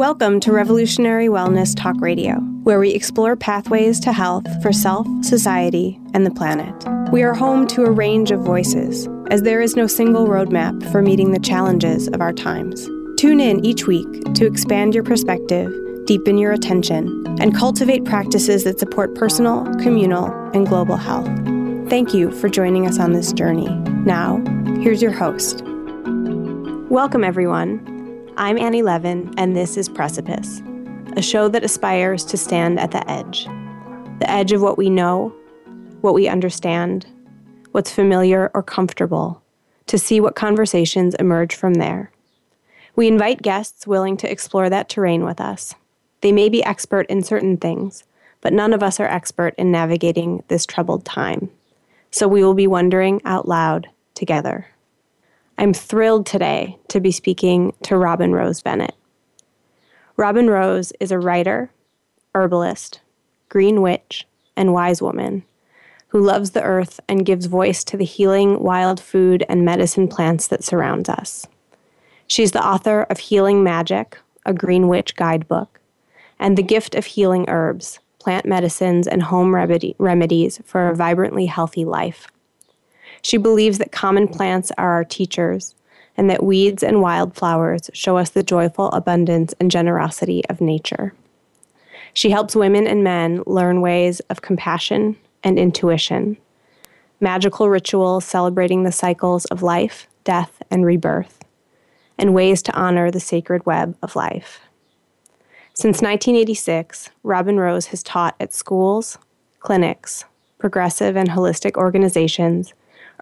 Welcome to Revolutionary Wellness Talk Radio, where we explore pathways to health for self, society, and the planet. We are home to a range of voices, as there is no single roadmap for meeting the challenges of our times. Tune in each week to expand your perspective, deepen your attention, and cultivate practices that support personal, communal, and global health. Thank you for joining us on this journey. Now, here's your host. Welcome, everyone. I'm Annie Levin, and this is Precipice, a show that aspires to stand at the edge the edge of what we know, what we understand, what's familiar or comfortable, to see what conversations emerge from there. We invite guests willing to explore that terrain with us. They may be expert in certain things, but none of us are expert in navigating this troubled time. So we will be wondering out loud together. I'm thrilled today to be speaking to Robin Rose Bennett. Robin Rose is a writer, herbalist, green witch, and wise woman who loves the earth and gives voice to the healing wild food and medicine plants that surround us. She's the author of Healing Magic, a green witch guidebook, and The Gift of Healing Herbs, plant medicines and home remedies for a vibrantly healthy life. She believes that common plants are our teachers and that weeds and wildflowers show us the joyful abundance and generosity of nature. She helps women and men learn ways of compassion and intuition, magical rituals celebrating the cycles of life, death, and rebirth, and ways to honor the sacred web of life. Since 1986, Robin Rose has taught at schools, clinics, progressive and holistic organizations,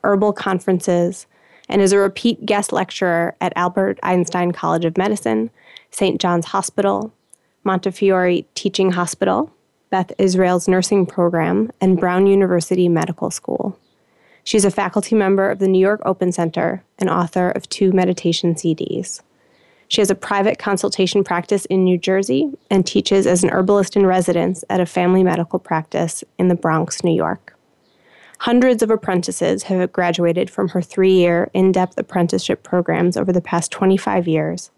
herbal conferences, and is a repeat guest lecturer at Albert Einstein College of Medicine, St. John's Hospital, Montefiore Teaching Hospital, Beth Israel's nursing program, and Brown University Medical School. She's a faculty member of the New York Open Center and author of two meditation CDs. She has a private consultation practice in New Jersey and teaches as an herbalist in residence at a family medical practice in the Bronx, New York. Hundreds of apprentices have graduated from her three year in depth apprenticeship programs over the past 25 years,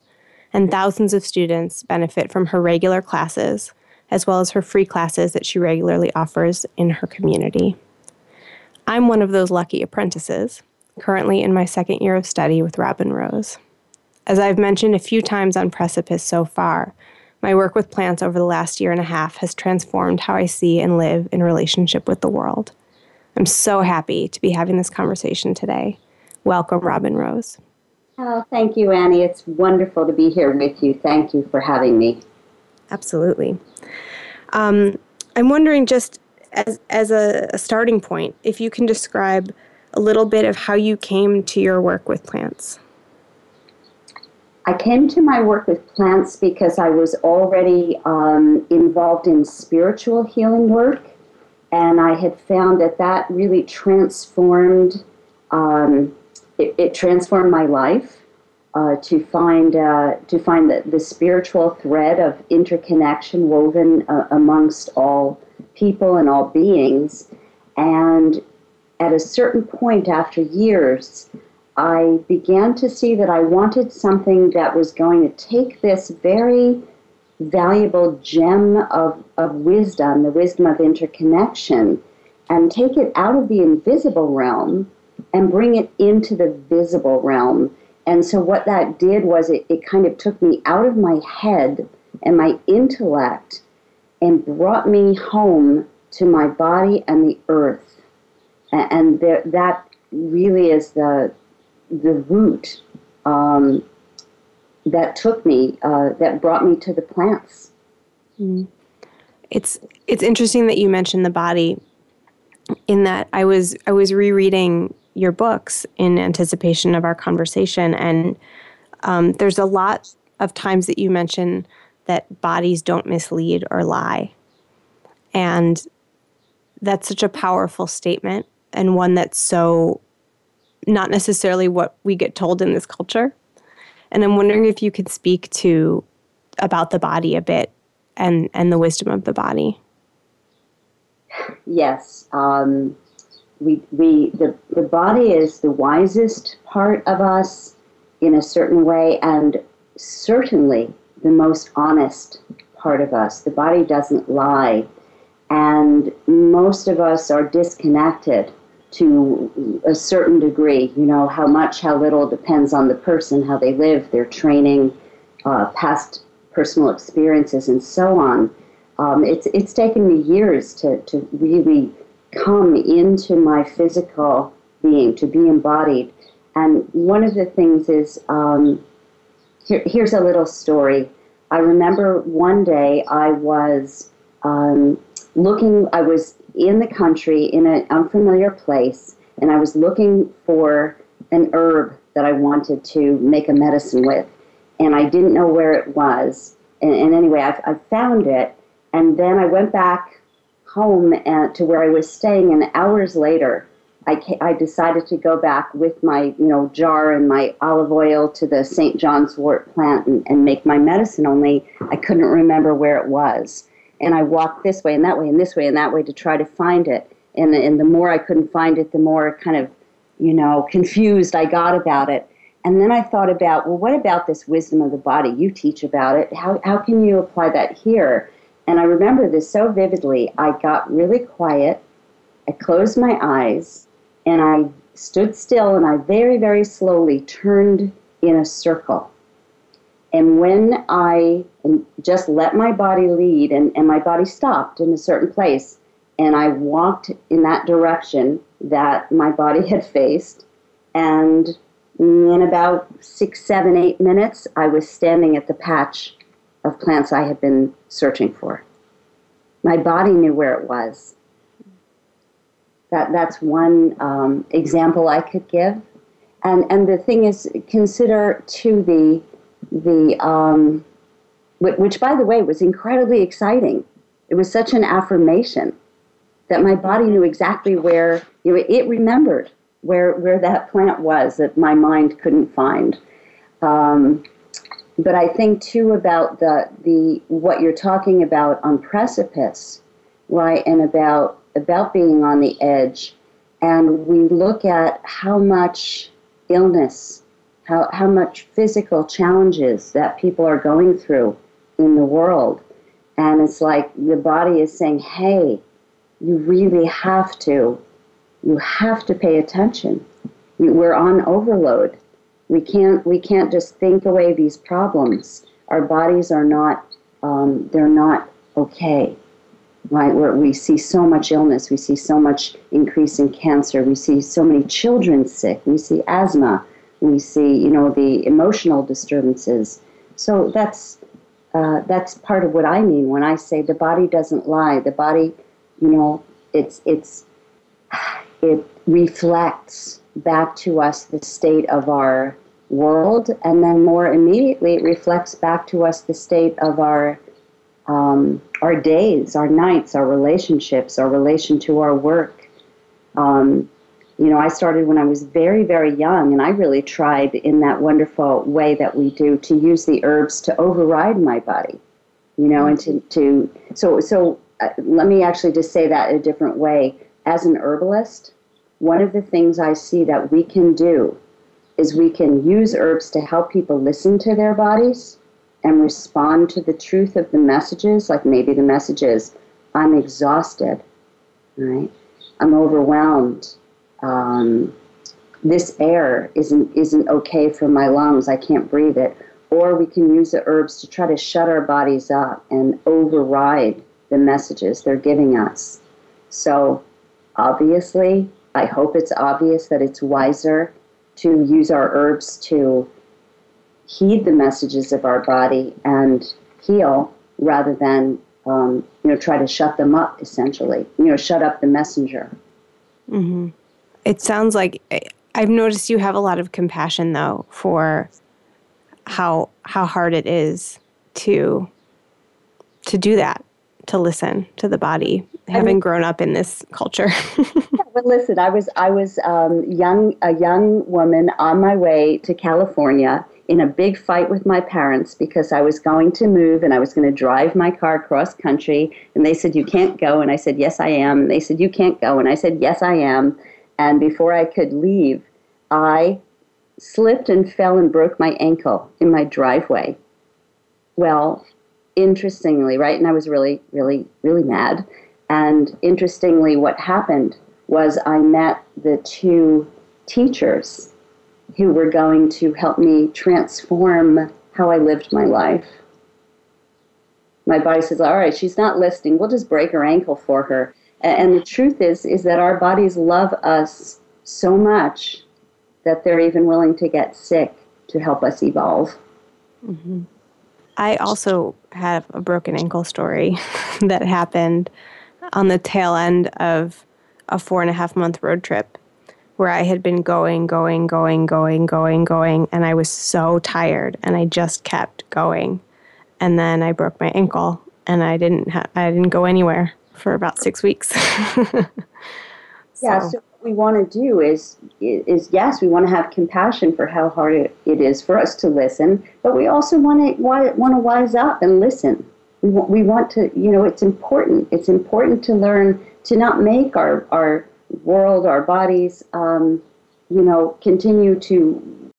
and thousands of students benefit from her regular classes, as well as her free classes that she regularly offers in her community. I'm one of those lucky apprentices, currently in my second year of study with Robin Rose. As I've mentioned a few times on Precipice so far, my work with plants over the last year and a half has transformed how I see and live in relationship with the world. I'm so happy to be having this conversation today. Welcome, Robin Rose. Oh, thank you, Annie. It's wonderful to be here with you. Thank you for having me. Absolutely. Um, I'm wondering, just as, as a, a starting point, if you can describe a little bit of how you came to your work with plants. I came to my work with plants because I was already um, involved in spiritual healing work and I had found that that really transformed um, it, it, transformed my life uh, to find uh, to find the, the spiritual thread of interconnection woven uh, amongst all people and all beings. And at a certain point after years I began to see that I wanted something that was going to take this very valuable gem of, of wisdom, the wisdom of interconnection, and take it out of the invisible realm and bring it into the visible realm. And so, what that did was it, it kind of took me out of my head and my intellect and brought me home to my body and the earth. And, and there, that really is the, the root um, that took me, uh, that brought me to the plants. Mm. It's it's interesting that you mentioned the body. In that, I was I was rereading your books in anticipation of our conversation, and um, there's a lot of times that you mention that bodies don't mislead or lie, and that's such a powerful statement and one that's so not necessarily what we get told in this culture and I'm wondering if you could speak to about the body a bit and, and the wisdom of the body. Yes. Um, we, we, the, the body is the wisest part of us in a certain way, and certainly the most honest part of us. The body doesn't lie. And most of us are disconnected to a certain degree. You know, how much, how little depends on the person, how they live, their training, uh, past personal experiences, and so on. Um, it's, it's taken me years to, to really come into my physical being, to be embodied. And one of the things is um, here, here's a little story. I remember one day I was um, looking, I was in the country in an unfamiliar place, and I was looking for an herb that I wanted to make a medicine with. And I didn't know where it was. And, and anyway, I, I found it, and then I went back home to where I was staying, and hours later, I, I decided to go back with my you know jar and my olive oil to the St. John's wort plant and, and make my medicine. Only I couldn't remember where it was, and I walked this way and that way and this way and that way to try to find it. And and the more I couldn't find it, the more kind of you know confused I got about it. And then I thought about well, what about this wisdom of the body? You teach about it. How how can you apply that here? And I remember this so vividly. I got really quiet. I closed my eyes and I stood still and I very, very slowly turned in a circle. And when I just let my body lead and, and my body stopped in a certain place, and I walked in that direction that my body had faced, and in about six, seven, eight minutes, I was standing at the patch of plants I had been searching for. My body knew where it was. That, that's one um, example I could give. And, and the thing is, consider to the, the um, which by the way was incredibly exciting. It was such an affirmation that my body knew exactly where, you know, it remembered where, where that plant was that my mind couldn't find. Um, but I think too about the, the what you're talking about on precipice, right, and about about being on the edge, and we look at how much illness, how, how much physical challenges that people are going through in the world. And it's like the body is saying, hey, you really have to, you have to pay attention. We're on overload. We can't, we can't just think away these problems. Our bodies are not, um, they're not okay right? Where we see so much illness, we see so much increase in cancer, we see so many children sick, we see asthma, we see, you know, the emotional disturbances. So that's uh, that's part of what I mean when I say the body doesn't lie. The body, you know, it's it's it reflects back to us the state of our world, and then more immediately, it reflects back to us the state of our um, our days, our nights, our relationships, our relation to our work. Um, you know, I started when I was very, very young, and I really tried in that wonderful way that we do to use the herbs to override my body. You know, and to, to so so. Uh, let me actually just say that a different way. As an herbalist, one of the things I see that we can do is we can use herbs to help people listen to their bodies and respond to the truth of the messages, like maybe the message is, I'm exhausted, right? I'm overwhelmed. Um, this air isn't isn't okay for my lungs. I can't breathe it. Or we can use the herbs to try to shut our bodies up and override the messages they're giving us. So, obviously, I hope it's obvious that it's wiser to use our herbs to heed the messages of our body and heal rather than um, you know try to shut them up essentially you know shut up the messenger mm-hmm. It sounds like i've noticed you have a lot of compassion though for how how hard it is to to do that to listen to the body having I mean, grown up in this culture yeah, but listen i was i was um, young a young woman on my way to california in a big fight with my parents because I was going to move and I was going to drive my car cross country. And they said, You can't go. And I said, Yes, I am. And they said, You can't go. And I said, Yes, I am. And before I could leave, I slipped and fell and broke my ankle in my driveway. Well, interestingly, right, and I was really, really, really mad. And interestingly, what happened was I met the two teachers who were going to help me transform how I lived my life. My body says, "All right, she's not listening. We'll just break her ankle for her." And the truth is, is that our bodies love us so much that they're even willing to get sick to help us evolve. Mm-hmm. I also have a broken ankle story that happened on the tail end of a four and a half month road trip where I had been going, going, going, going, going, going, and I was so tired and I just kept going. And then I broke my ankle and I didn't ha- I didn't go anywhere for about 6 weeks. so. Yeah, so what we want to do is is yes, we want to have compassion for how hard it, it is for us to listen, but we also want to want to wise up and listen. We want, we want to, you know, it's important. It's important to learn to not make our, our world, our bodies, um, you know, continue to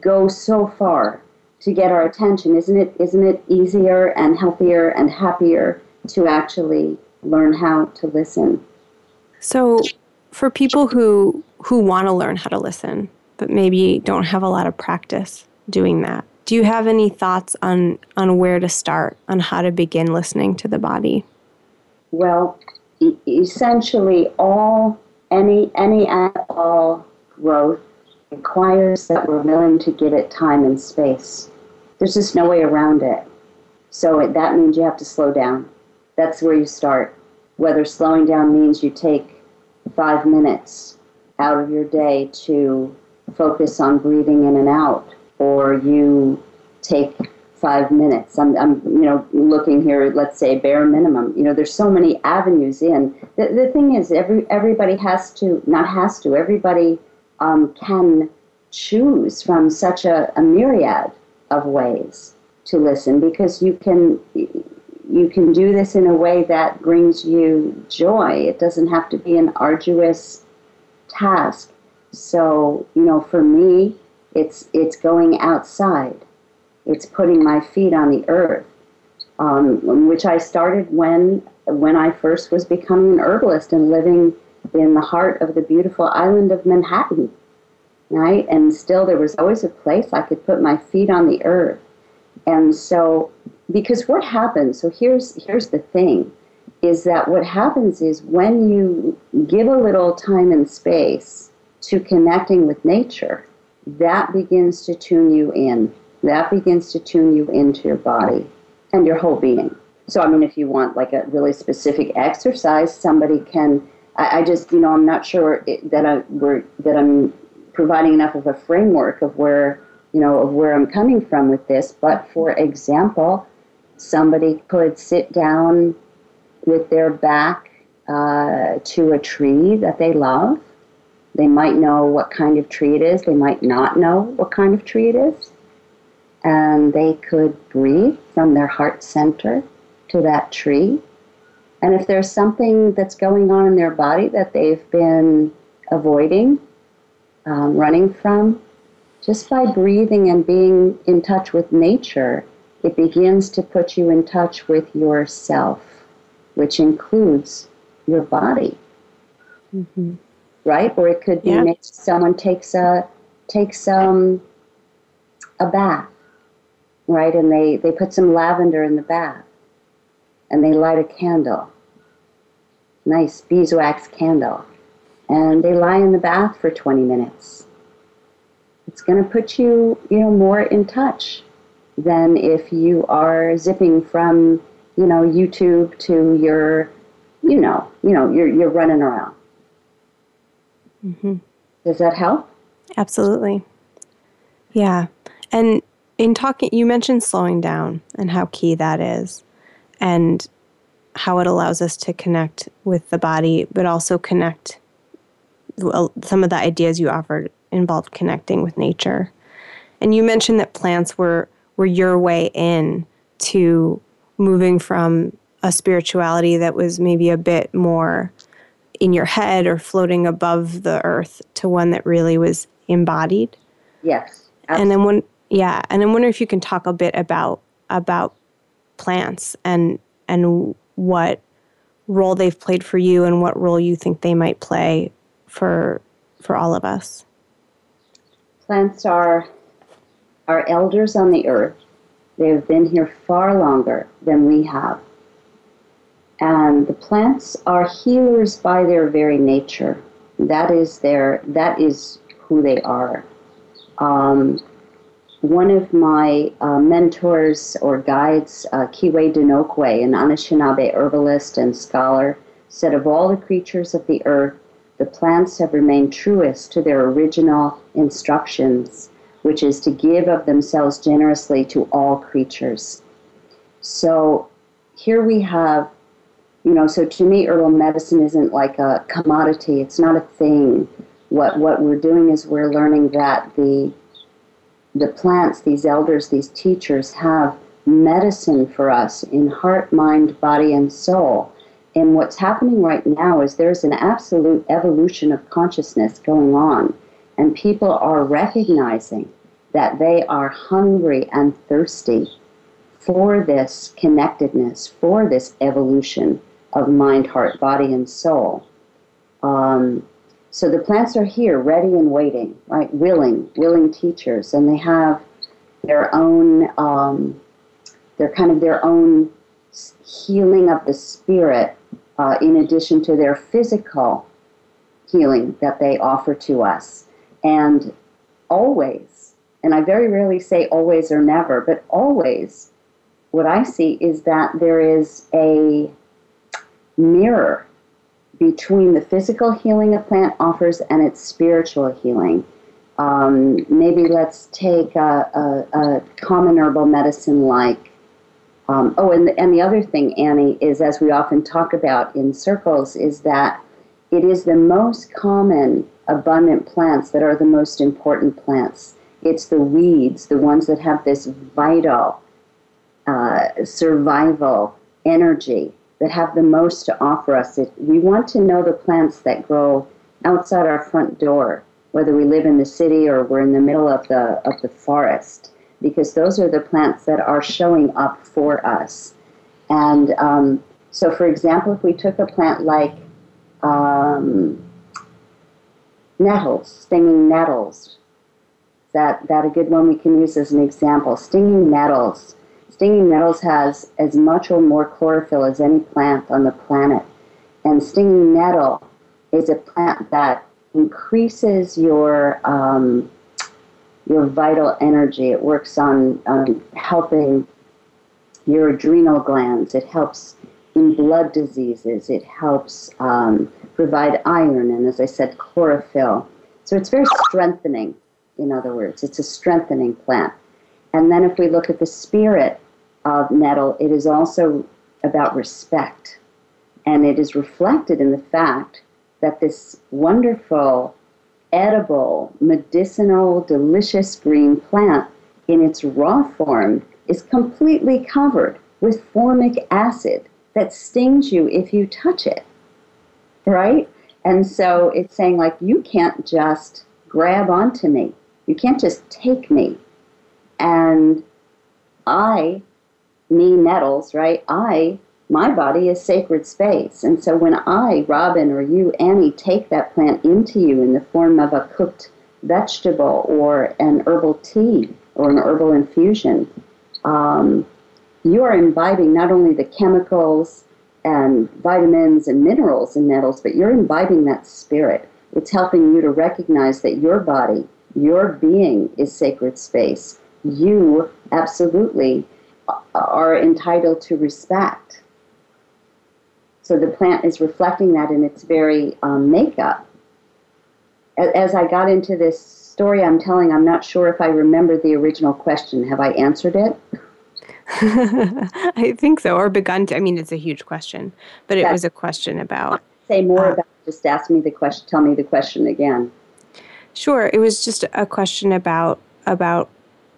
go so far to get our attention. Isn't it, isn't it easier and healthier and happier to actually learn how to listen? So, for people who, who want to learn how to listen, but maybe don't have a lot of practice doing that, do you have any thoughts on, on where to start, on how to begin listening to the body? Well, e- essentially, all any any at all growth requires that we're willing to give it time and space. There's just no way around it. So it, that means you have to slow down. That's where you start. Whether slowing down means you take five minutes out of your day to focus on breathing in and out, or you take five minutes. I'm, I'm, you know, looking here, let's say bare minimum. You know, there's so many avenues in. The, the thing is, every everybody has to, not has to, everybody um, can choose from such a, a myriad of ways to listen because you can you can do this in a way that brings you joy. It doesn't have to be an arduous task. So, you know, for me, it's it's going outside. It's putting my feet on the earth, um, which I started when when I first was becoming an herbalist and living in the heart of the beautiful island of Manhattan, right? And still, there was always a place I could put my feet on the earth. And so, because what happens? So here's here's the thing is that what happens is when you give a little time and space to connecting with nature, that begins to tune you in. That begins to tune you into your body and your whole being. So, I mean, if you want like a really specific exercise, somebody can. I, I just, you know, I'm not sure it, that I we're, that I'm providing enough of a framework of where, you know, of where I'm coming from with this. But for example, somebody could sit down with their back uh, to a tree that they love they might know what kind of tree it is. They might not know what kind of tree it is. And they could breathe from their heart center to that tree. And if there's something that's going on in their body that they've been avoiding, um, running from, just by breathing and being in touch with nature, it begins to put you in touch with yourself, which includes your body. Mm-hmm right? Or it could be yeah. someone takes a takes um, a bath, right? And they, they put some lavender in the bath and they light a candle, nice beeswax candle, and they lie in the bath for 20 minutes. It's going to put you, you know, more in touch than if you are zipping from, you know, YouTube to your, you know, you know, you're, you're running around. Mm-hmm. Does that help? Absolutely. Yeah. And in talking, you mentioned slowing down and how key that is, and how it allows us to connect with the body, but also connect. Well, some of the ideas you offered involved connecting with nature. And you mentioned that plants were, were your way in to moving from a spirituality that was maybe a bit more in your head or floating above the earth to one that really was embodied. Yes. Absolutely. And then when yeah, and I wonder if you can talk a bit about about plants and and what role they've played for you and what role you think they might play for for all of us. Plants are are elders on the earth. They have been here far longer than we have. And the plants are healers by their very nature. That is their that is who they are. Um, one of my uh, mentors or guides, uh, Kiwe an Anishinaabe herbalist and scholar, said of all the creatures of the earth, the plants have remained truest to their original instructions, which is to give of themselves generously to all creatures. So here we have you know, so to me, herbal medicine isn't like a commodity. It's not a thing. What what we're doing is we're learning that the the plants, these elders, these teachers have medicine for us in heart, mind, body, and soul. And what's happening right now is there's an absolute evolution of consciousness going on, and people are recognizing that they are hungry and thirsty for this connectedness, for this evolution of mind, heart, body, and soul. Um, so the plants are here, ready and waiting, right? Willing, willing teachers, and they have their own. Um, they're kind of their own healing of the spirit, uh, in addition to their physical healing that they offer to us. And always, and I very rarely say always or never, but always, what I see is that there is a mirror between the physical healing a plant offers and its spiritual healing. Um, maybe let's take a, a, a, common herbal medicine like. Um, oh, and and the other thing, Annie, is as we often talk about in circles, is that it is the most common abundant plants that are the most important plants. It's the weeds, the ones that have this vital uh, survival energy that have the most to offer us. It, we want to know the plants that grow outside our front door, whether we live in the city or we're in the middle of the of the forest, because those are the plants that are showing up for us. And um, so, for example, if we took a plant like um, nettles, stinging nettles, that that a good one we can use as an example. Stinging nettles Stinging nettles has as much or more chlorophyll as any plant on the planet. And stinging nettle is a plant that increases your um, your vital energy. It works on, on helping your adrenal glands. It helps in blood diseases. It helps um, provide iron and, as I said, chlorophyll. So it's very strengthening. In other words, it's a strengthening plant. And then if we look at the spirit of nettle, it is also about respect. And it is reflected in the fact that this wonderful, edible, medicinal, delicious green plant in its raw form is completely covered with formic acid that stings you if you touch it. Right? And so it's saying, like, you can't just grab onto me. You can't just take me. And I me nettles, right? I, my body is sacred space. And so when I, Robin, or you, Annie, take that plant into you in the form of a cooked vegetable or an herbal tea or an herbal infusion, um, you are imbibing not only the chemicals and vitamins and minerals in nettles, but you're imbibing that spirit. It's helping you to recognize that your body, your being is sacred space. You absolutely are entitled to respect. So the plant is reflecting that in its very um, makeup. As I got into this story I'm telling, I'm not sure if I remember the original question. Have I answered it? I think so, or begun to. I mean, it's a huge question, but it That's, was a question about. Say more uh, about. Just ask me the question. Tell me the question again. Sure, it was just a question about about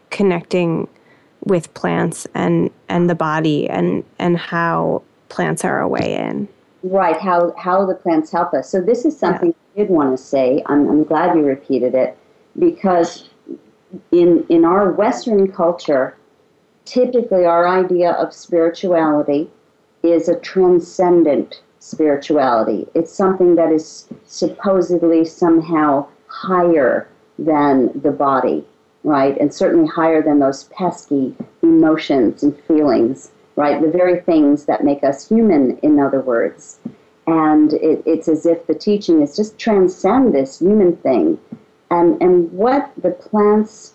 connecting with plants and and the body and and how plants are a way in. Right. How how the plants help us. So this is something yeah. i did want to say. I'm, I'm glad you repeated it because in in our western culture typically our idea of spirituality is a transcendent spirituality. It's something that is supposedly somehow higher than the body, right? And certainly higher than those pesky emotions and feelings, right? The very things that make us human, in other words. And it, it's as if the teaching is just transcend this human thing. And, and what the plants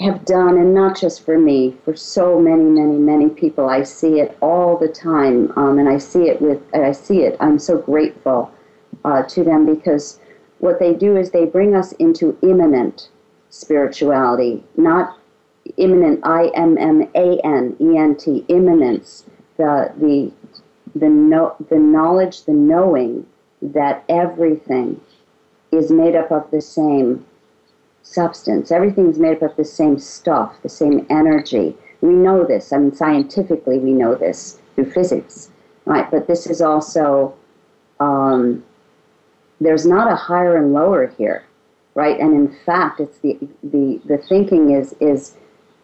have done, and not just for me, for so many, many, many people. I see it all the time, um, and I see it with, I see it. I'm so grateful uh, to them because what they do is they bring us into immanent spirituality, not imminent, I M M A N E N T, immanence, the the the no, the knowledge, the knowing that everything is made up of the same substance. Everything's made up of the same stuff, the same energy. We know this. I mean, scientifically, we know this through physics, right? But this is also, um, there's not a higher and lower here, right? And in fact, it's the, the, the thinking is, is,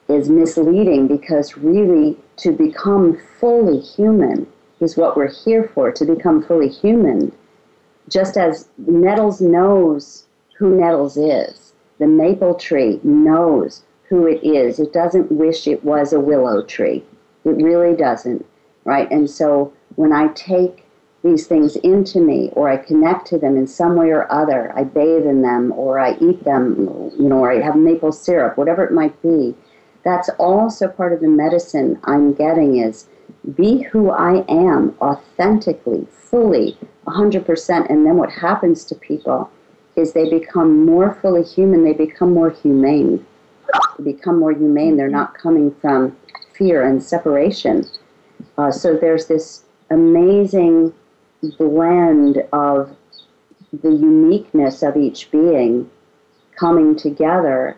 is misleading because really to become fully human is what we're here for, to become fully human. Just as Nettles knows who Nettles is, the maple tree knows who it is. It doesn't wish it was a willow tree. It really doesn't, right? And so when I take these things into me or I connect to them in some way or other, I bathe in them or I eat them, you know, or I have maple syrup, whatever it might be, that's also part of the medicine I'm getting is be who I am authentically, fully, 100%. And then what happens to people is they become more fully human, they become more humane. They become more humane, they're not coming from fear and separation. Uh, so there's this amazing blend of the uniqueness of each being coming together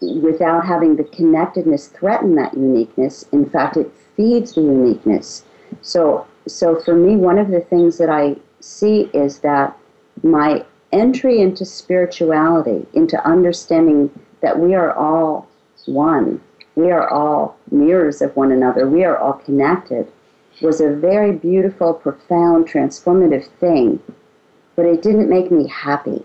without having the connectedness threaten that uniqueness. In fact, it feeds the uniqueness. So, so for me, one of the things that I see is that my entry into spirituality, into understanding that we are all one, we are all mirrors of one another, we are all connected, was a very beautiful, profound, transformative thing. But it didn't make me happy.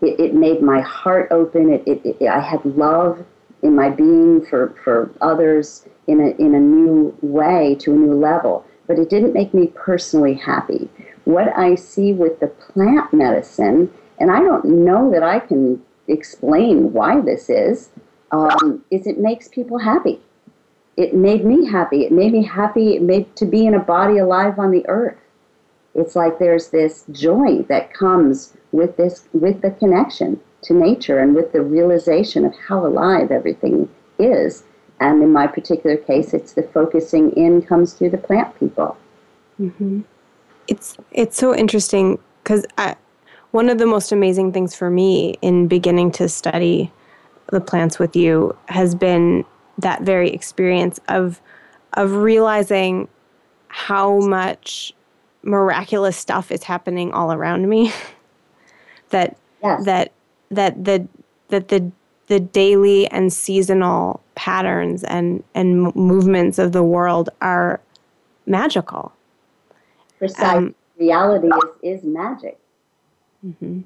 It, it made my heart open. It, it, it, I had love in my being for, for others in a, in a new way, to a new level. But it didn't make me personally happy what I see with the plant medicine, and I don't know that I can explain why this is, um, is it makes people happy. It made me happy. It made me happy it made to be in a body alive on the earth. It's like there's this joy that comes with this with the connection to nature and with the realization of how alive everything is. And in my particular case, it's the focusing in comes through the plant people. Mm-hmm it's it's so interesting because one of the most amazing things for me in beginning to study the plants with you has been that very experience of of realizing how much miraculous stuff is happening all around me that yes. that that the that the the daily and seasonal patterns and and movements of the world are magical precise um, reality is, is magic. Mm-hmm.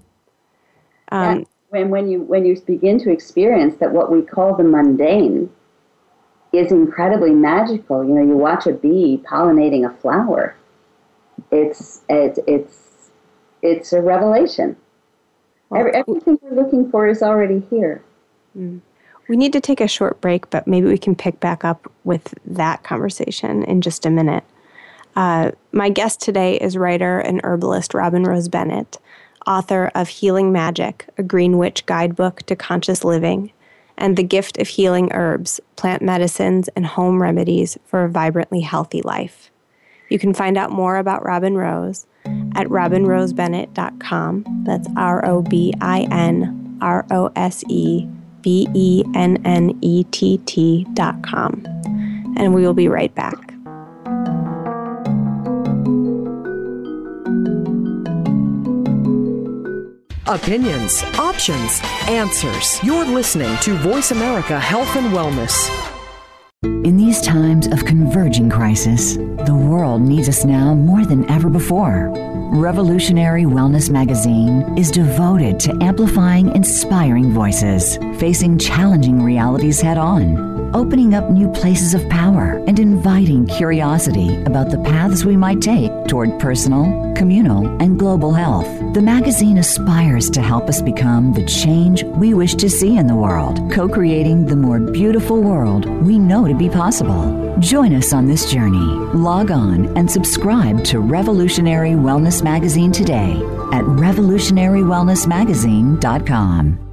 Um, when when you when you begin to experience that what we call the mundane is incredibly magical. You know, you watch a bee pollinating a flower. It's it's it's it's a revelation. Every, everything we're looking for is already here. Mm. We need to take a short break, but maybe we can pick back up with that conversation in just a minute. Uh, my guest today is writer and herbalist Robin Rose Bennett, author of Healing Magic, a Green Witch guidebook to conscious living, and The Gift of Healing Herbs, Plant Medicines, and Home Remedies for a Vibrantly Healthy Life. You can find out more about Robin Rose at robinrosebennett.com. That's R O B I N R O S E B E N N E T T.com. And we will be right back. Opinions, options, answers. You're listening to Voice America Health and Wellness. In these times of converging crisis, the world needs us now more than ever before. Revolutionary Wellness Magazine is devoted to amplifying inspiring voices, facing challenging realities head on opening up new places of power and inviting curiosity about the paths we might take toward personal, communal, and global health. The magazine aspires to help us become the change we wish to see in the world, co creating the more beautiful world we know to be possible. Join us on this journey. Log on and subscribe to Revolutionary Wellness Magazine today at revolutionarywellnessmagazine.com.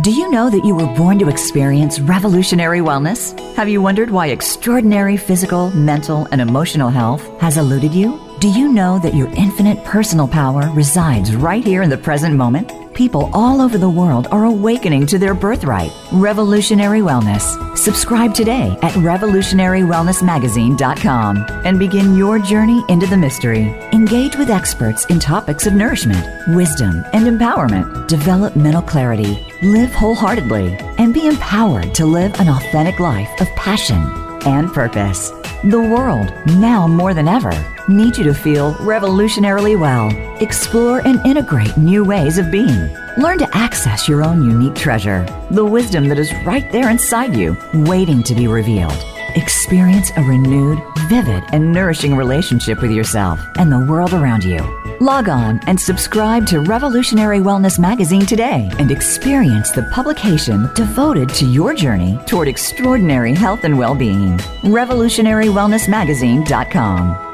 Do you know that you were born to experience revolutionary wellness? Have you wondered why extraordinary physical, mental, and emotional health has eluded you? Do you know that your infinite personal power resides right here in the present moment? People all over the world are awakening to their birthright, revolutionary wellness. Subscribe today at revolutionarywellnessmagazine.com and begin your journey into the mystery. Engage with experts in topics of nourishment, wisdom, and empowerment. Develop mental clarity, live wholeheartedly, and be empowered to live an authentic life of passion and purpose. The world, now more than ever, needs you to feel revolutionarily well. Explore and integrate new ways of being. Learn to access your own unique treasure, the wisdom that is right there inside you, waiting to be revealed. Experience a renewed, vivid, and nourishing relationship with yourself and the world around you. Log on and subscribe to Revolutionary Wellness Magazine today and experience the publication devoted to your journey toward extraordinary health and well being. RevolutionaryWellnessMagazine.com.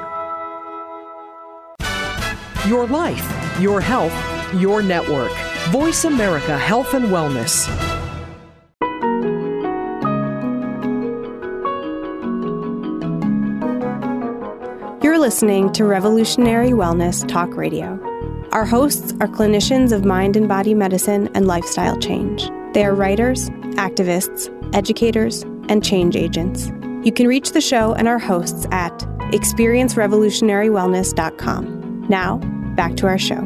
Your life, your health, your network. Voice America Health and Wellness. You're listening to Revolutionary Wellness Talk Radio. Our hosts are clinicians of mind and body medicine and lifestyle change. They are writers, activists, educators, and change agents. You can reach the show and our hosts at experiencerevolutionarywellness.com. Now, back to our show.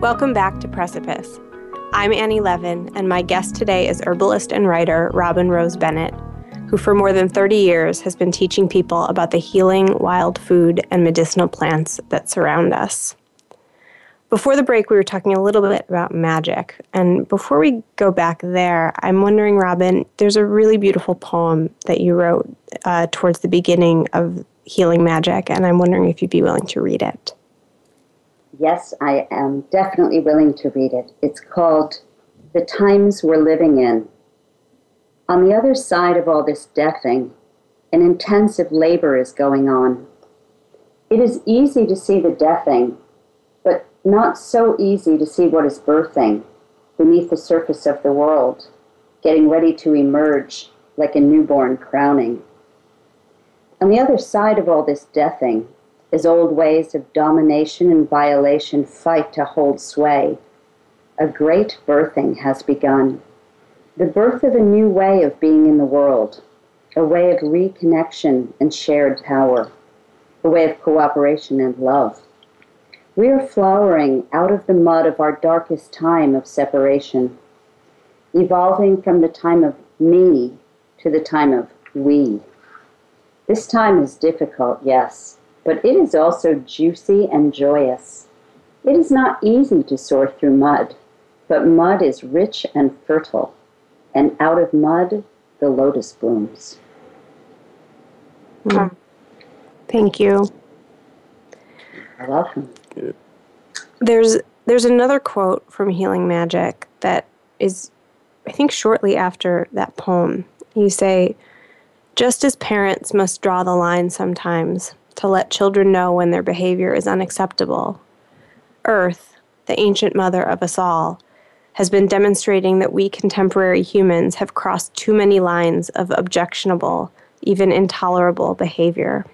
Welcome back to Precipice. I'm Annie Levin, and my guest today is herbalist and writer Robin Rose Bennett, who for more than 30 years has been teaching people about the healing wild food and medicinal plants that surround us. Before the break, we were talking a little bit about magic. And before we go back there, I'm wondering, Robin, there's a really beautiful poem that you wrote uh, towards the beginning of Healing Magic, and I'm wondering if you'd be willing to read it. Yes, I am definitely willing to read it. It's called The Times We're Living In on the other side of all this deathing, an intensive labor is going on. It is easy to see the deathing, but not so easy to see what is birthing beneath the surface of the world, getting ready to emerge like a newborn crowning. On the other side of all this deathing is old ways of domination and violation fight to hold sway. A great birthing has begun the birth of a new way of being in the world, a way of reconnection and shared power, a way of cooperation and love. We are flowering out of the mud of our darkest time of separation, evolving from the time of me to the time of we. This time is difficult, yes, but it is also juicy and joyous. It is not easy to sort through mud, but mud is rich and fertile and out of mud the lotus blooms. Mm. Thank you. You're welcome. There's there's another quote from Healing Magic that is I think shortly after that poem. You say, just as parents must draw the line sometimes to let children know when their behavior is unacceptable, Earth, the ancient mother of us all, has been demonstrating that we contemporary humans have crossed too many lines of objectionable, even intolerable behavior.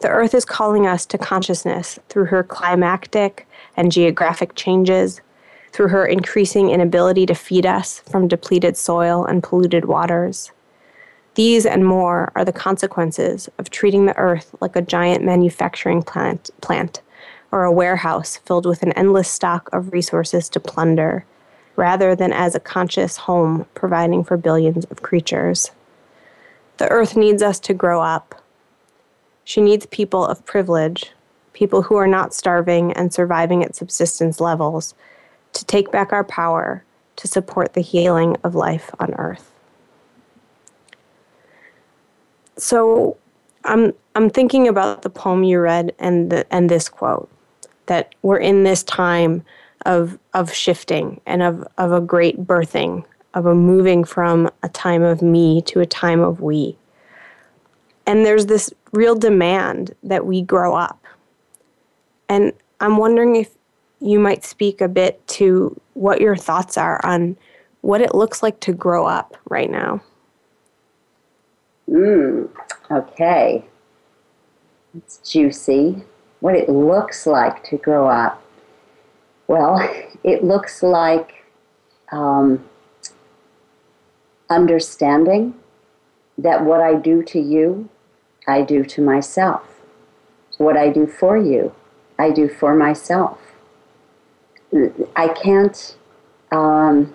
The Earth is calling us to consciousness through her climactic and geographic changes, through her increasing inability to feed us from depleted soil and polluted waters. These and more are the consequences of treating the Earth like a giant manufacturing plant, plant or a warehouse filled with an endless stock of resources to plunder rather than as a conscious home providing for billions of creatures. The earth needs us to grow up. She needs people of privilege, people who are not starving and surviving at subsistence levels, to take back our power to support the healing of life on earth. So I'm I'm thinking about the poem you read and the, and this quote that we're in this time of of shifting and of of a great birthing of a moving from a time of me to a time of we. And there's this real demand that we grow up. And I'm wondering if you might speak a bit to what your thoughts are on what it looks like to grow up right now. Mm, okay. It's juicy. What it looks like to grow up. Well, it looks like um, understanding that what I do to you, I do to myself. What I do for you, I do for myself. I can't um,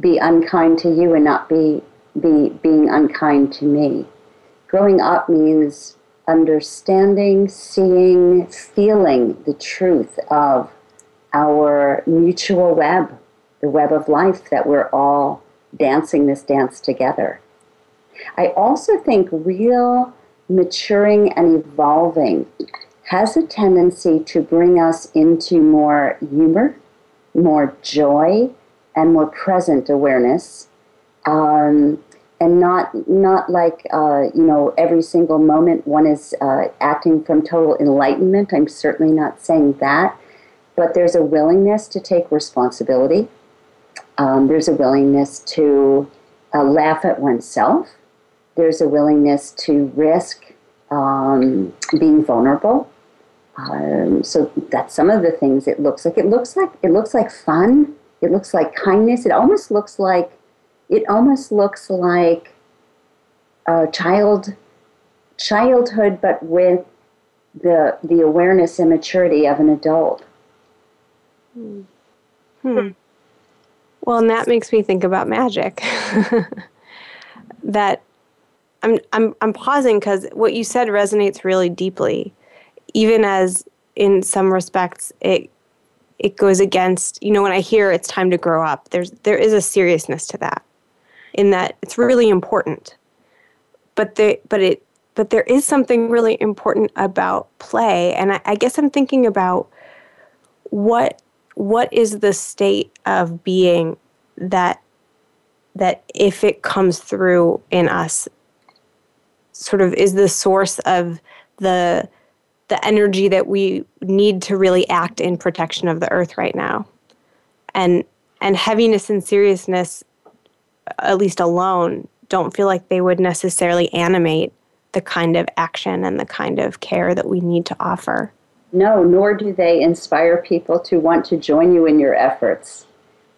be unkind to you and not be, be being unkind to me. Growing up means understanding, seeing, feeling the truth of our mutual web, the web of life that we're all dancing this dance together. I also think real maturing and evolving has a tendency to bring us into more humor, more joy, and more present awareness. Um, and not not like uh, you know every single moment one is uh, acting from total enlightenment. I'm certainly not saying that, but there's a willingness to take responsibility. Um, there's a willingness to uh, laugh at oneself. There's a willingness to risk um, being vulnerable. Um, so that's some of the things it looks like. It looks like it looks like fun. It looks like kindness. It almost looks like it almost looks like a child childhood, but with the the awareness and maturity of an adult. Hmm. hmm. Well, and that makes me think about magic. that I'm I'm I'm pausing because what you said resonates really deeply, even as in some respects it it goes against you know when I hear it's time to grow up. There's there is a seriousness to that, in that it's really important, but the but it but there is something really important about play, and I, I guess I'm thinking about what what is the state of being that that if it comes through in us sort of is the source of the the energy that we need to really act in protection of the earth right now. And and heaviness and seriousness at least alone don't feel like they would necessarily animate the kind of action and the kind of care that we need to offer no, nor do they inspire people to want to join you in your efforts.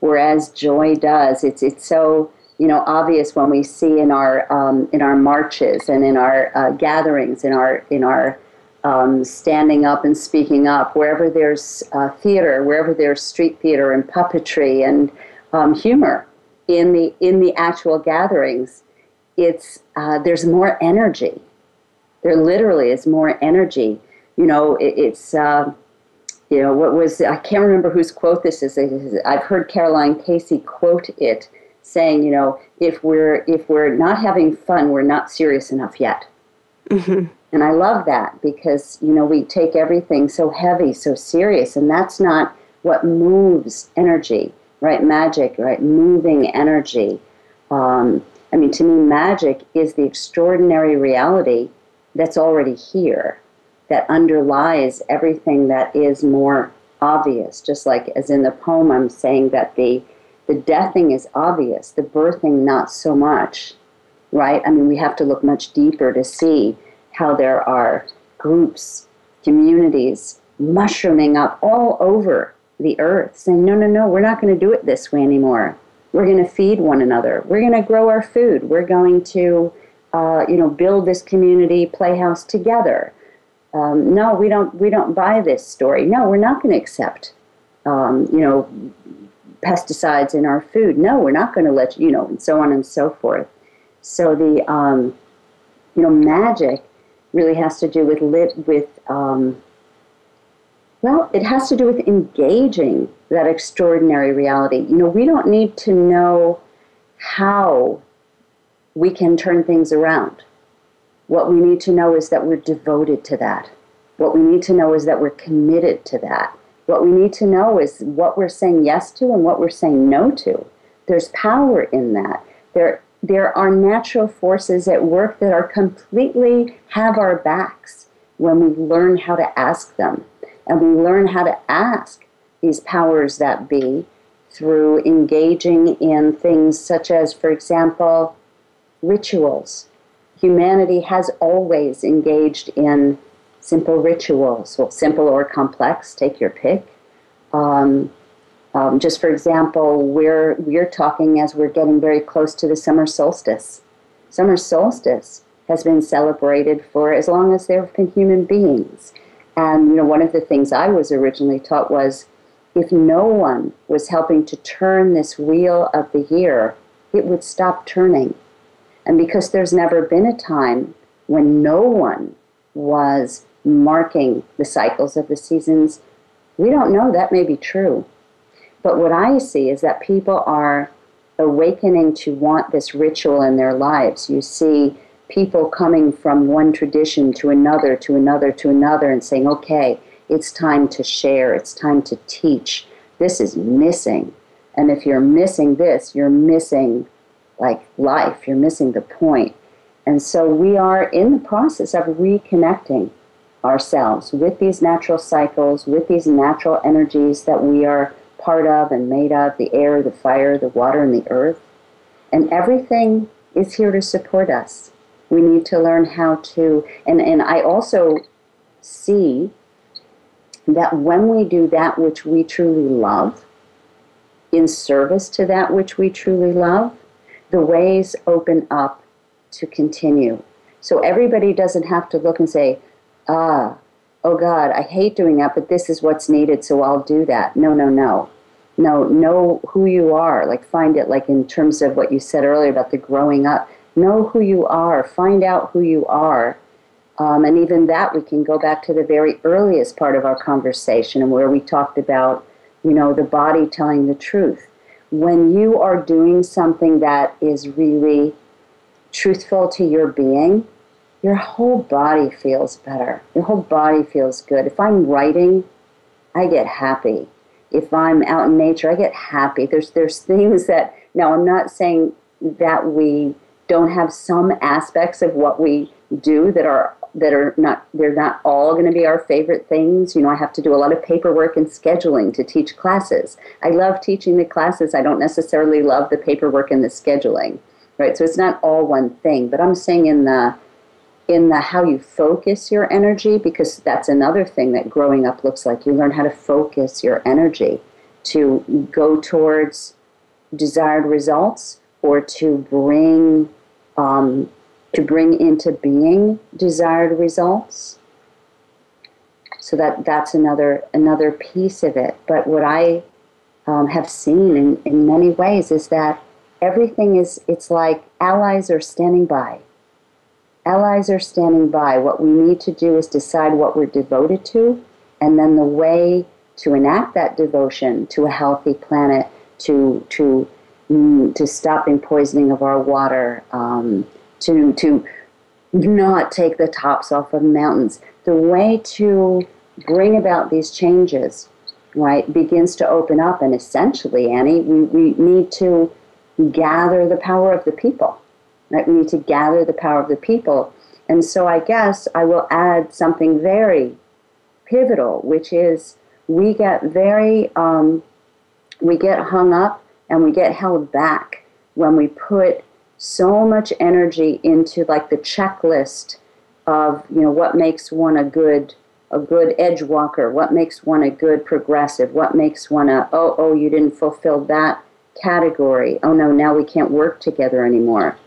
Whereas joy does. It's it's so you know obvious when we see in our um, in our marches and in our uh, gatherings, in our in our um, standing up and speaking up, wherever there's uh, theater, wherever there's street theater and puppetry and um, humor in the in the actual gatherings, it's uh, there's more energy. There literally is more energy you know, it, it's, uh, you know, what was, I can't remember whose quote this is. I've heard Caroline Casey quote it saying, you know, if we're, if we're not having fun, we're not serious enough yet. Mm-hmm. And I love that because, you know, we take everything so heavy, so serious, and that's not what moves energy, right? Magic, right? Moving energy. Um, I mean, to me, magic is the extraordinary reality that's already here that underlies everything that is more obvious. Just like as in the poem, I'm saying that the the deathing is obvious, the birthing not so much, right? I mean, we have to look much deeper to see how there are groups, communities mushrooming up all over the earth, saying, no, no, no, we're not going to do it this way anymore. We're going to feed one another. We're going to grow our food. We're going to, uh, you know, build this community playhouse together um, no, we don't we don't buy this story. No, we're not going to accept, um, you know, pesticides in our food. No, we're not going to let you, you know, and so on and so forth. So the, um, you know, magic really has to do with lit with, um, well, it has to do with engaging that extraordinary reality. You know, we don't need to know how we can turn things around. What we need to know is that we're devoted to that. What we need to know is that we're committed to that. What we need to know is what we're saying yes to and what we're saying no to. There's power in that. There, there are natural forces at work that are completely have our backs when we learn how to ask them. And we learn how to ask these powers that be through engaging in things such as, for example, rituals. Humanity has always engaged in simple rituals, well, simple or complex, take your pick. Um, um, just for example, we're, we're talking as we're getting very close to the summer solstice. Summer solstice has been celebrated for as long as there have been human beings. And you know, one of the things I was originally taught was if no one was helping to turn this wheel of the year, it would stop turning. And because there's never been a time when no one was marking the cycles of the seasons, we don't know. That may be true. But what I see is that people are awakening to want this ritual in their lives. You see people coming from one tradition to another, to another, to another, and saying, okay, it's time to share, it's time to teach. This is missing. And if you're missing this, you're missing like life, you're missing the point. And so we are in the process of reconnecting ourselves with these natural cycles, with these natural energies that we are part of and made of the air, the fire, the water, and the earth. And everything is here to support us. We need to learn how to, and, and I also see that when we do that which we truly love, in service to that which we truly love, the ways open up to continue. So everybody doesn't have to look and say, ah, oh God, I hate doing that, but this is what's needed, so I'll do that. No, no, no. No, know who you are. Like, find it, like, in terms of what you said earlier about the growing up. Know who you are. Find out who you are. Um, and even that, we can go back to the very earliest part of our conversation and where we talked about, you know, the body telling the truth. When you are doing something that is really truthful to your being, your whole body feels better. Your whole body feels good. If I'm writing, I get happy. If I'm out in nature, I get happy. There's there's things that now I'm not saying that we don't have some aspects of what we do that are that are not they're not all going to be our favorite things. You know i have to do a lot of paperwork and scheduling to teach classes. I love teaching the classes. I don't necessarily love the paperwork and the scheduling right? So it's not all one thing but i'm saying in the in the how you focus your energy because that's another thing that growing up looks like. You learn how to focus your energy to go towards desired results or to bring um, to bring into being desired results. So that that's another another piece of it. But what i um, have seen in, in many ways is that everything is it's like allies are standing by. Allies are standing by. What we need to do is decide what we're devoted to, and then the way to enact that devotion to a healthy planet, to to mm, to stopping poisoning of our water, um, to to not take the tops off of mountains. The way to bring about these changes, right, begins to open up, and essentially, Annie, we, we need to gather the power of the people Right? We need to gather the power of the people. And so I guess I will add something very pivotal, which is we get very, um, we get hung up and we get held back when we put so much energy into like the checklist of, you know, what makes one a good a good edge walker, what makes one a good progressive, what makes one a, oh, oh, you didn't fulfill that category. Oh no, now we can't work together anymore.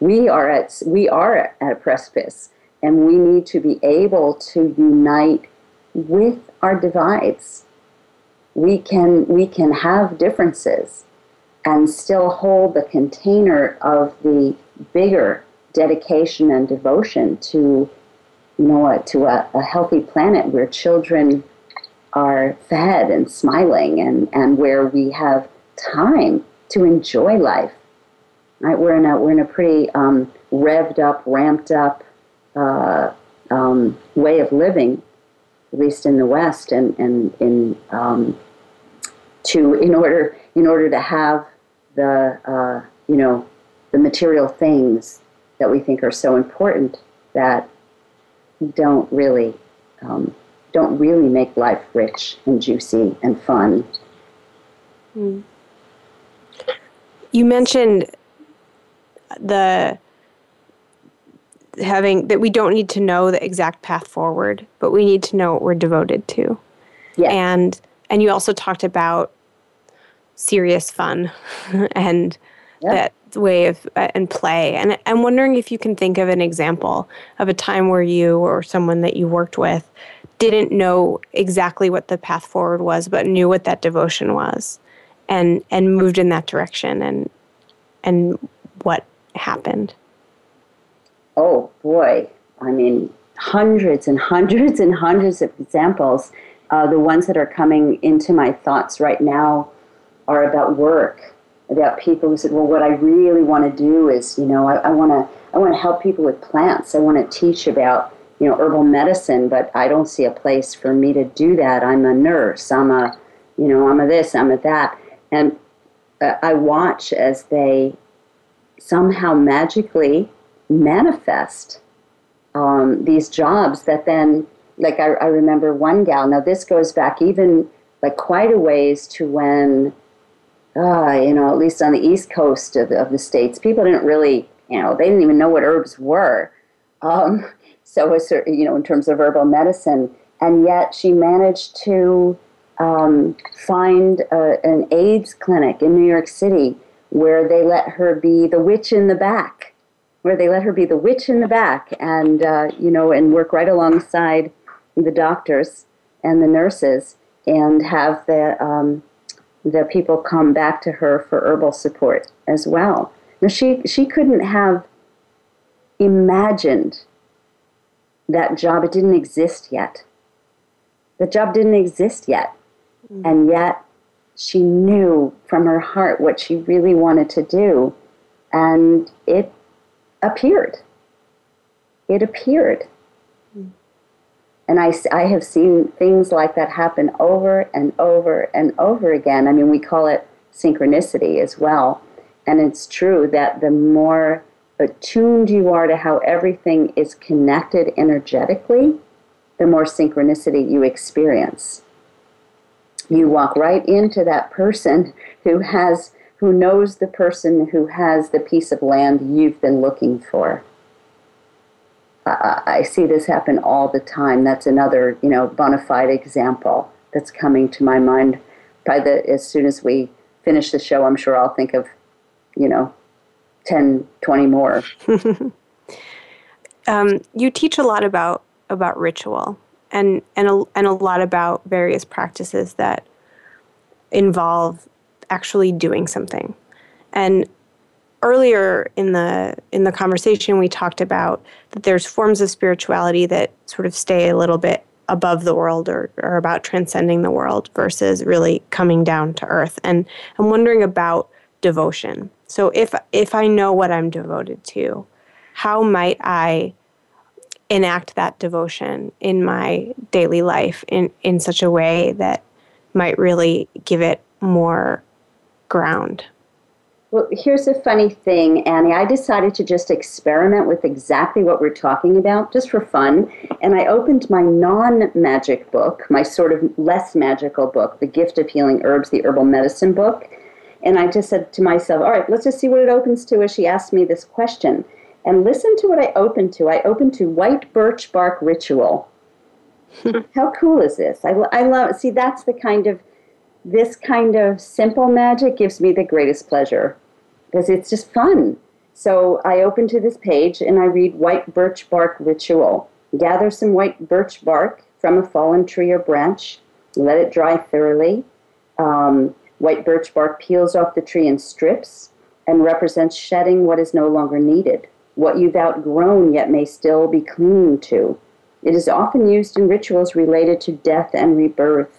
We are at we are at a precipice and we need to be able to unite with our divides. We can we can have differences and still hold the container of the bigger dedication and devotion to you know to a, a healthy planet where children are fed and smiling and, and where we have time to enjoy life. Right? We're in a we're in a pretty um, revved up, ramped up uh, um, way of living, at least in the West, and and in um, to in order in order to have the uh, you know the material things that we think are so important that don't really um, don't really make life rich and juicy and fun. Mm. You mentioned the having that we don't need to know the exact path forward, but we need to know what we're devoted to. Yes. And and you also talked about serious fun and yep. that way of uh, and play. And I'm wondering if you can think of an example of a time where you or someone that you worked with didn't know exactly what the path forward was, but knew what that devotion was, and and moved in that direction, and and what happened. Oh boy, I mean, hundreds and hundreds and hundreds of examples. Uh, the ones that are coming into my thoughts right now are about work, about people who said, "Well, what I really want to do is, you know, I want to I want to help people with plants. I want to teach about." you know herbal medicine but i don't see a place for me to do that i'm a nurse i'm a you know i'm a this i'm a that and uh, i watch as they somehow magically manifest um, these jobs that then like I, I remember one gal now this goes back even like quite a ways to when uh, you know at least on the east coast of, of the states people didn't really you know they didn't even know what herbs were. Um, so you know in terms of herbal medicine. And yet she managed to um, find a, an AIDS clinic in New York City where they let her be the witch in the back, where they let her be the witch in the back, and uh, you know, and work right alongside the doctors and the nurses, and have the um, the people come back to her for herbal support as well. Now she she couldn't have imagined that job, it didn't exist yet. The job didn't exist yet. Mm-hmm. And yet, she knew from her heart what she really wanted to do. And it appeared. It appeared. And I, I have seen things like that happen over and over and over again. I mean, we call it synchronicity as well. And it's true that the more attuned you are to how everything is connected energetically, the more synchronicity you experience. You walk right into that person who has who knows the person who has the piece of land you've been looking for. I, I see this happen all the time. That's another, you know, bona fide example that's coming to my mind. By the as soon as we finish the show, I'm sure I'll think of, you know, 10, 20 more. um, you teach a lot about about ritual and and a, and a lot about various practices that involve actually doing something. And earlier in the in the conversation we talked about that there's forms of spirituality that sort of stay a little bit above the world or, or about transcending the world versus really coming down to earth. And I'm wondering about devotion. So if if I know what I'm devoted to, how might I enact that devotion in my daily life in, in such a way that might really give it more ground? Well, here's a funny thing, Annie. I decided to just experiment with exactly what we're talking about, just for fun. And I opened my non magic book, my sort of less magical book, The Gift of Healing Herbs, the Herbal Medicine book. And I just said to myself, all right, let's just see what it opens to as she asked me this question. And listen to what I opened to. I opened to White Birch Bark Ritual. How cool is this? I, I love, see, that's the kind of, this kind of simple magic gives me the greatest pleasure because it's just fun. So I open to this page and I read White Birch Bark Ritual. Gather some white birch bark from a fallen tree or branch, let it dry thoroughly um, white birch bark peels off the tree in strips and represents shedding what is no longer needed, what you've outgrown yet may still be clinging to. It is often used in rituals related to death and rebirth.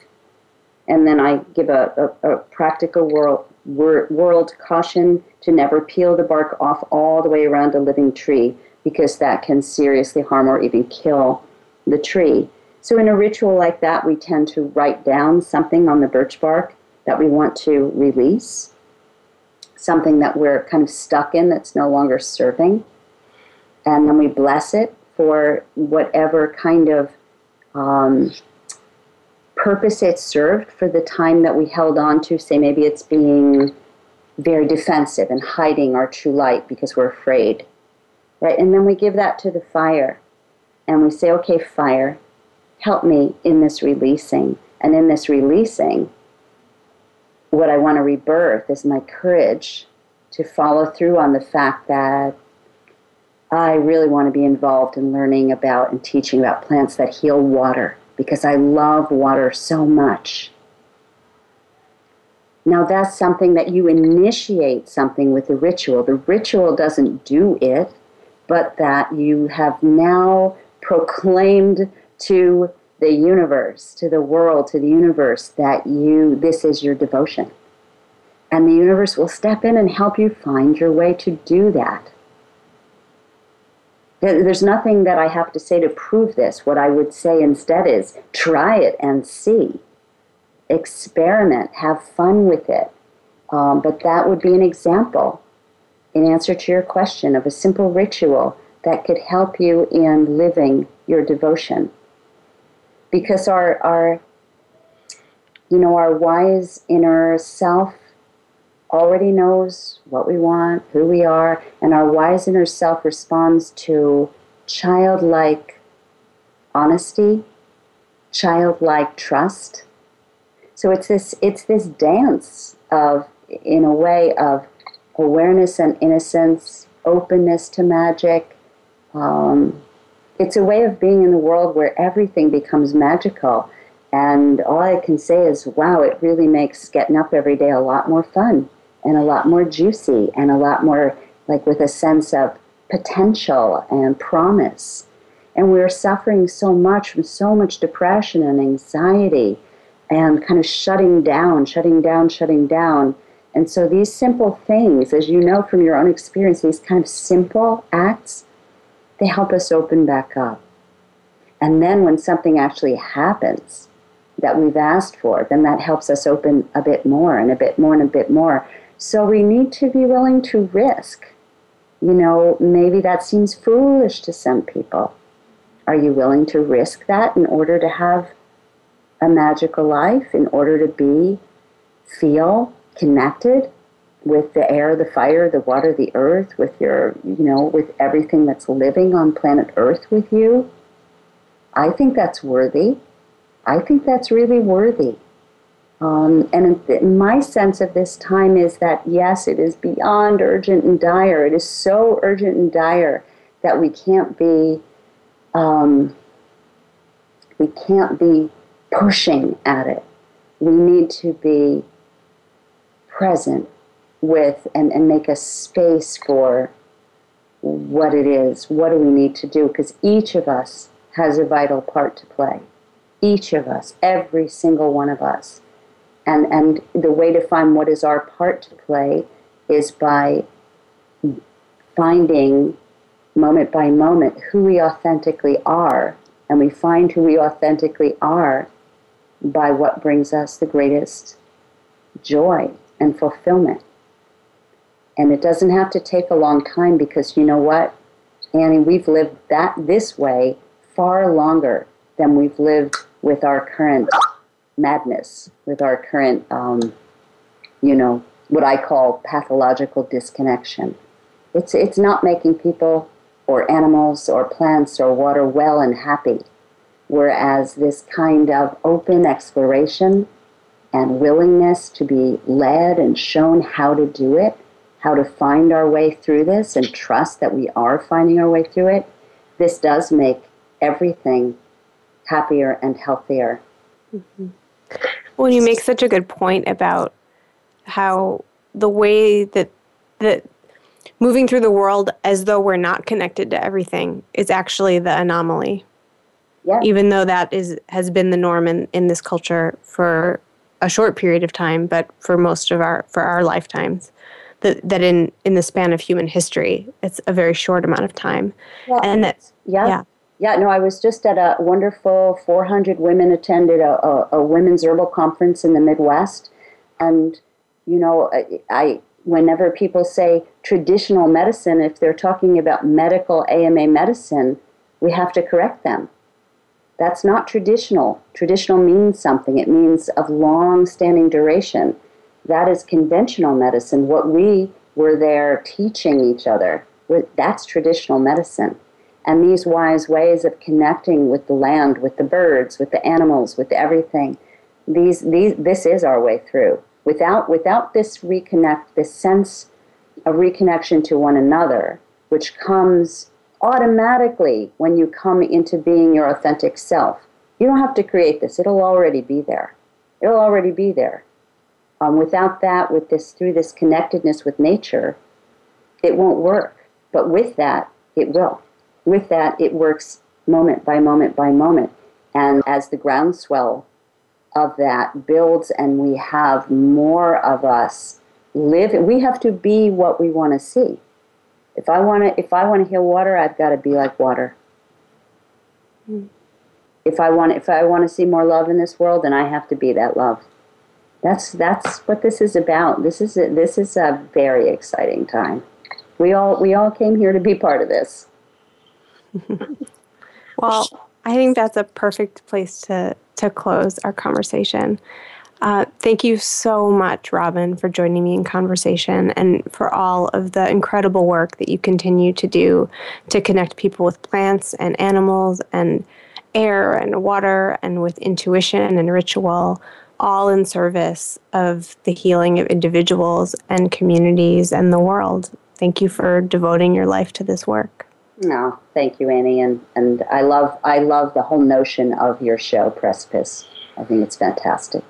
And then I give a, a, a practical world, world caution to never peel the bark off all the way around a living tree because that can seriously harm or even kill the tree. So, in a ritual like that, we tend to write down something on the birch bark that we want to release, something that we're kind of stuck in that's no longer serving. And then we bless it for whatever kind of um, purpose it served for the time that we held on to. Say, maybe it's being very defensive and hiding our true light because we're afraid. Right? And then we give that to the fire. And we say, okay, fire, help me in this releasing. And in this releasing, what I want to rebirth is my courage to follow through on the fact that I really want to be involved in learning about and teaching about plants that heal water because I love water so much. Now, that's something that you initiate something with the ritual. The ritual doesn't do it, but that you have now proclaimed to the universe, to the world, to the universe, that you, this is your devotion. And the universe will step in and help you find your way to do that. There's nothing that I have to say to prove this. What I would say instead is try it and see. Experiment, have fun with it. Um, but that would be an example, in answer to your question, of a simple ritual that could help you in living your devotion because our our you know our wise inner self already knows what we want, who we are, and our wise inner self responds to childlike honesty, childlike trust. So it's this it's this dance of in a way of awareness and innocence, openness to magic, um, it's a way of being in the world where everything becomes magical. And all I can say is, wow, it really makes getting up every day a lot more fun and a lot more juicy and a lot more like with a sense of potential and promise. And we're suffering so much from so much depression and anxiety and kind of shutting down, shutting down, shutting down. And so these simple things, as you know from your own experience, these kind of simple acts they help us open back up. And then when something actually happens that we've asked for, then that helps us open a bit more and a bit more and a bit more. So we need to be willing to risk. You know, maybe that seems foolish to some people. Are you willing to risk that in order to have a magical life, in order to be, feel connected with the air, the fire, the water, the earth, with your, you know, with everything that's living on planet Earth with you, I think that's worthy. I think that's really worthy. Um, and my sense of this time is that, yes, it is beyond urgent and dire. It is so urgent and dire that we can't be, um, we can't be pushing at it. We need to be present with and, and make a space for what it is. What do we need to do? Because each of us has a vital part to play. Each of us, every single one of us. And, and the way to find what is our part to play is by finding moment by moment who we authentically are. And we find who we authentically are by what brings us the greatest joy and fulfillment. And it doesn't have to take a long time because you know what, Annie, we've lived that this way far longer than we've lived with our current madness, with our current, um, you know, what I call pathological disconnection. It's, it's not making people or animals or plants or water well and happy. Whereas this kind of open exploration and willingness to be led and shown how to do it how to find our way through this and trust that we are finding our way through it, this does make everything happier and healthier. Mm-hmm. Well, you make such a good point about how the way that that moving through the world as though we're not connected to everything is actually the anomaly. Yeah. Even though that is has been the norm in, in this culture for a short period of time, but for most of our for our lifetimes. That, that in, in the span of human history, it's a very short amount of time. Yeah. And that Yeah. yeah. Yeah, no, I was just at a wonderful 400 women attended a, a, a women's herbal conference in the Midwest. And, you know, I, I whenever people say traditional medicine, if they're talking about medical AMA medicine, we have to correct them. That's not traditional. Traditional means something, it means of long standing duration. That is conventional medicine. What we were there teaching each other, that's traditional medicine. And these wise ways of connecting with the land, with the birds, with the animals, with everything, these, these, this is our way through. Without, without this reconnect, this sense of reconnection to one another, which comes automatically when you come into being your authentic self. You don't have to create this, it'll already be there. It'll already be there. Um, without that, with this, through this connectedness with nature, it won't work. But with that, it will. With that, it works moment by moment by moment. And as the groundswell of that builds and we have more of us live, we have to be what we want to see. If I want to, if I want to heal water, I've got to be like water. Mm. If I want, if I want to see more love in this world, then I have to be that love. That's that's what this is about. This is a, this is a very exciting time. We all we all came here to be part of this. well, I think that's a perfect place to to close our conversation. Uh, thank you so much, Robin, for joining me in conversation and for all of the incredible work that you continue to do to connect people with plants and animals and air and water and with intuition and ritual all in service of the healing of individuals and communities and the world. Thank you for devoting your life to this work. No, thank you, Annie, and and I love I love the whole notion of your show, Precipice. I think it's fantastic.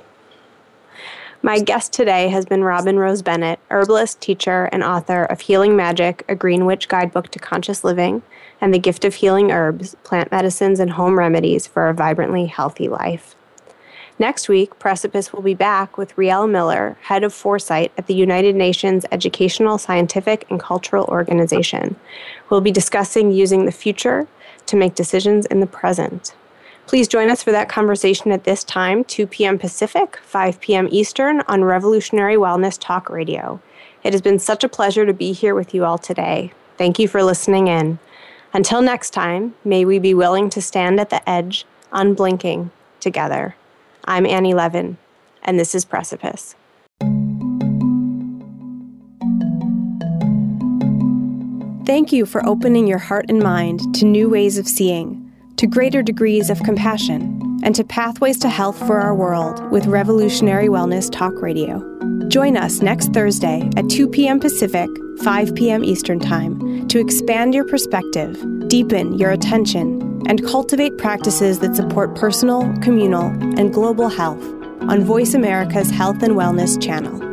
My guest today has been Robin Rose Bennett, herbalist, teacher, and author of Healing Magic, a Green Witch Guidebook to Conscious Living, and The Gift of Healing Herbs, Plant Medicines, and Home Remedies for a Vibrantly Healthy Life. Next week, Precipice will be back with Riel Miller, head of foresight at the United Nations Educational, Scientific, and Cultural Organization. We'll be discussing using the future to make decisions in the present. Please join us for that conversation at this time, 2 p.m. Pacific, 5 p.m. Eastern, on Revolutionary Wellness Talk Radio. It has been such a pleasure to be here with you all today. Thank you for listening in. Until next time, may we be willing to stand at the edge, unblinking, together. I'm Annie Levin, and this is Precipice. Thank you for opening your heart and mind to new ways of seeing, to greater degrees of compassion, and to pathways to health for our world with Revolutionary Wellness Talk Radio. Join us next Thursday at 2 p.m. Pacific, 5 p.m. Eastern Time to expand your perspective, deepen your attention, and cultivate practices that support personal, communal, and global health on Voice America's Health and Wellness channel.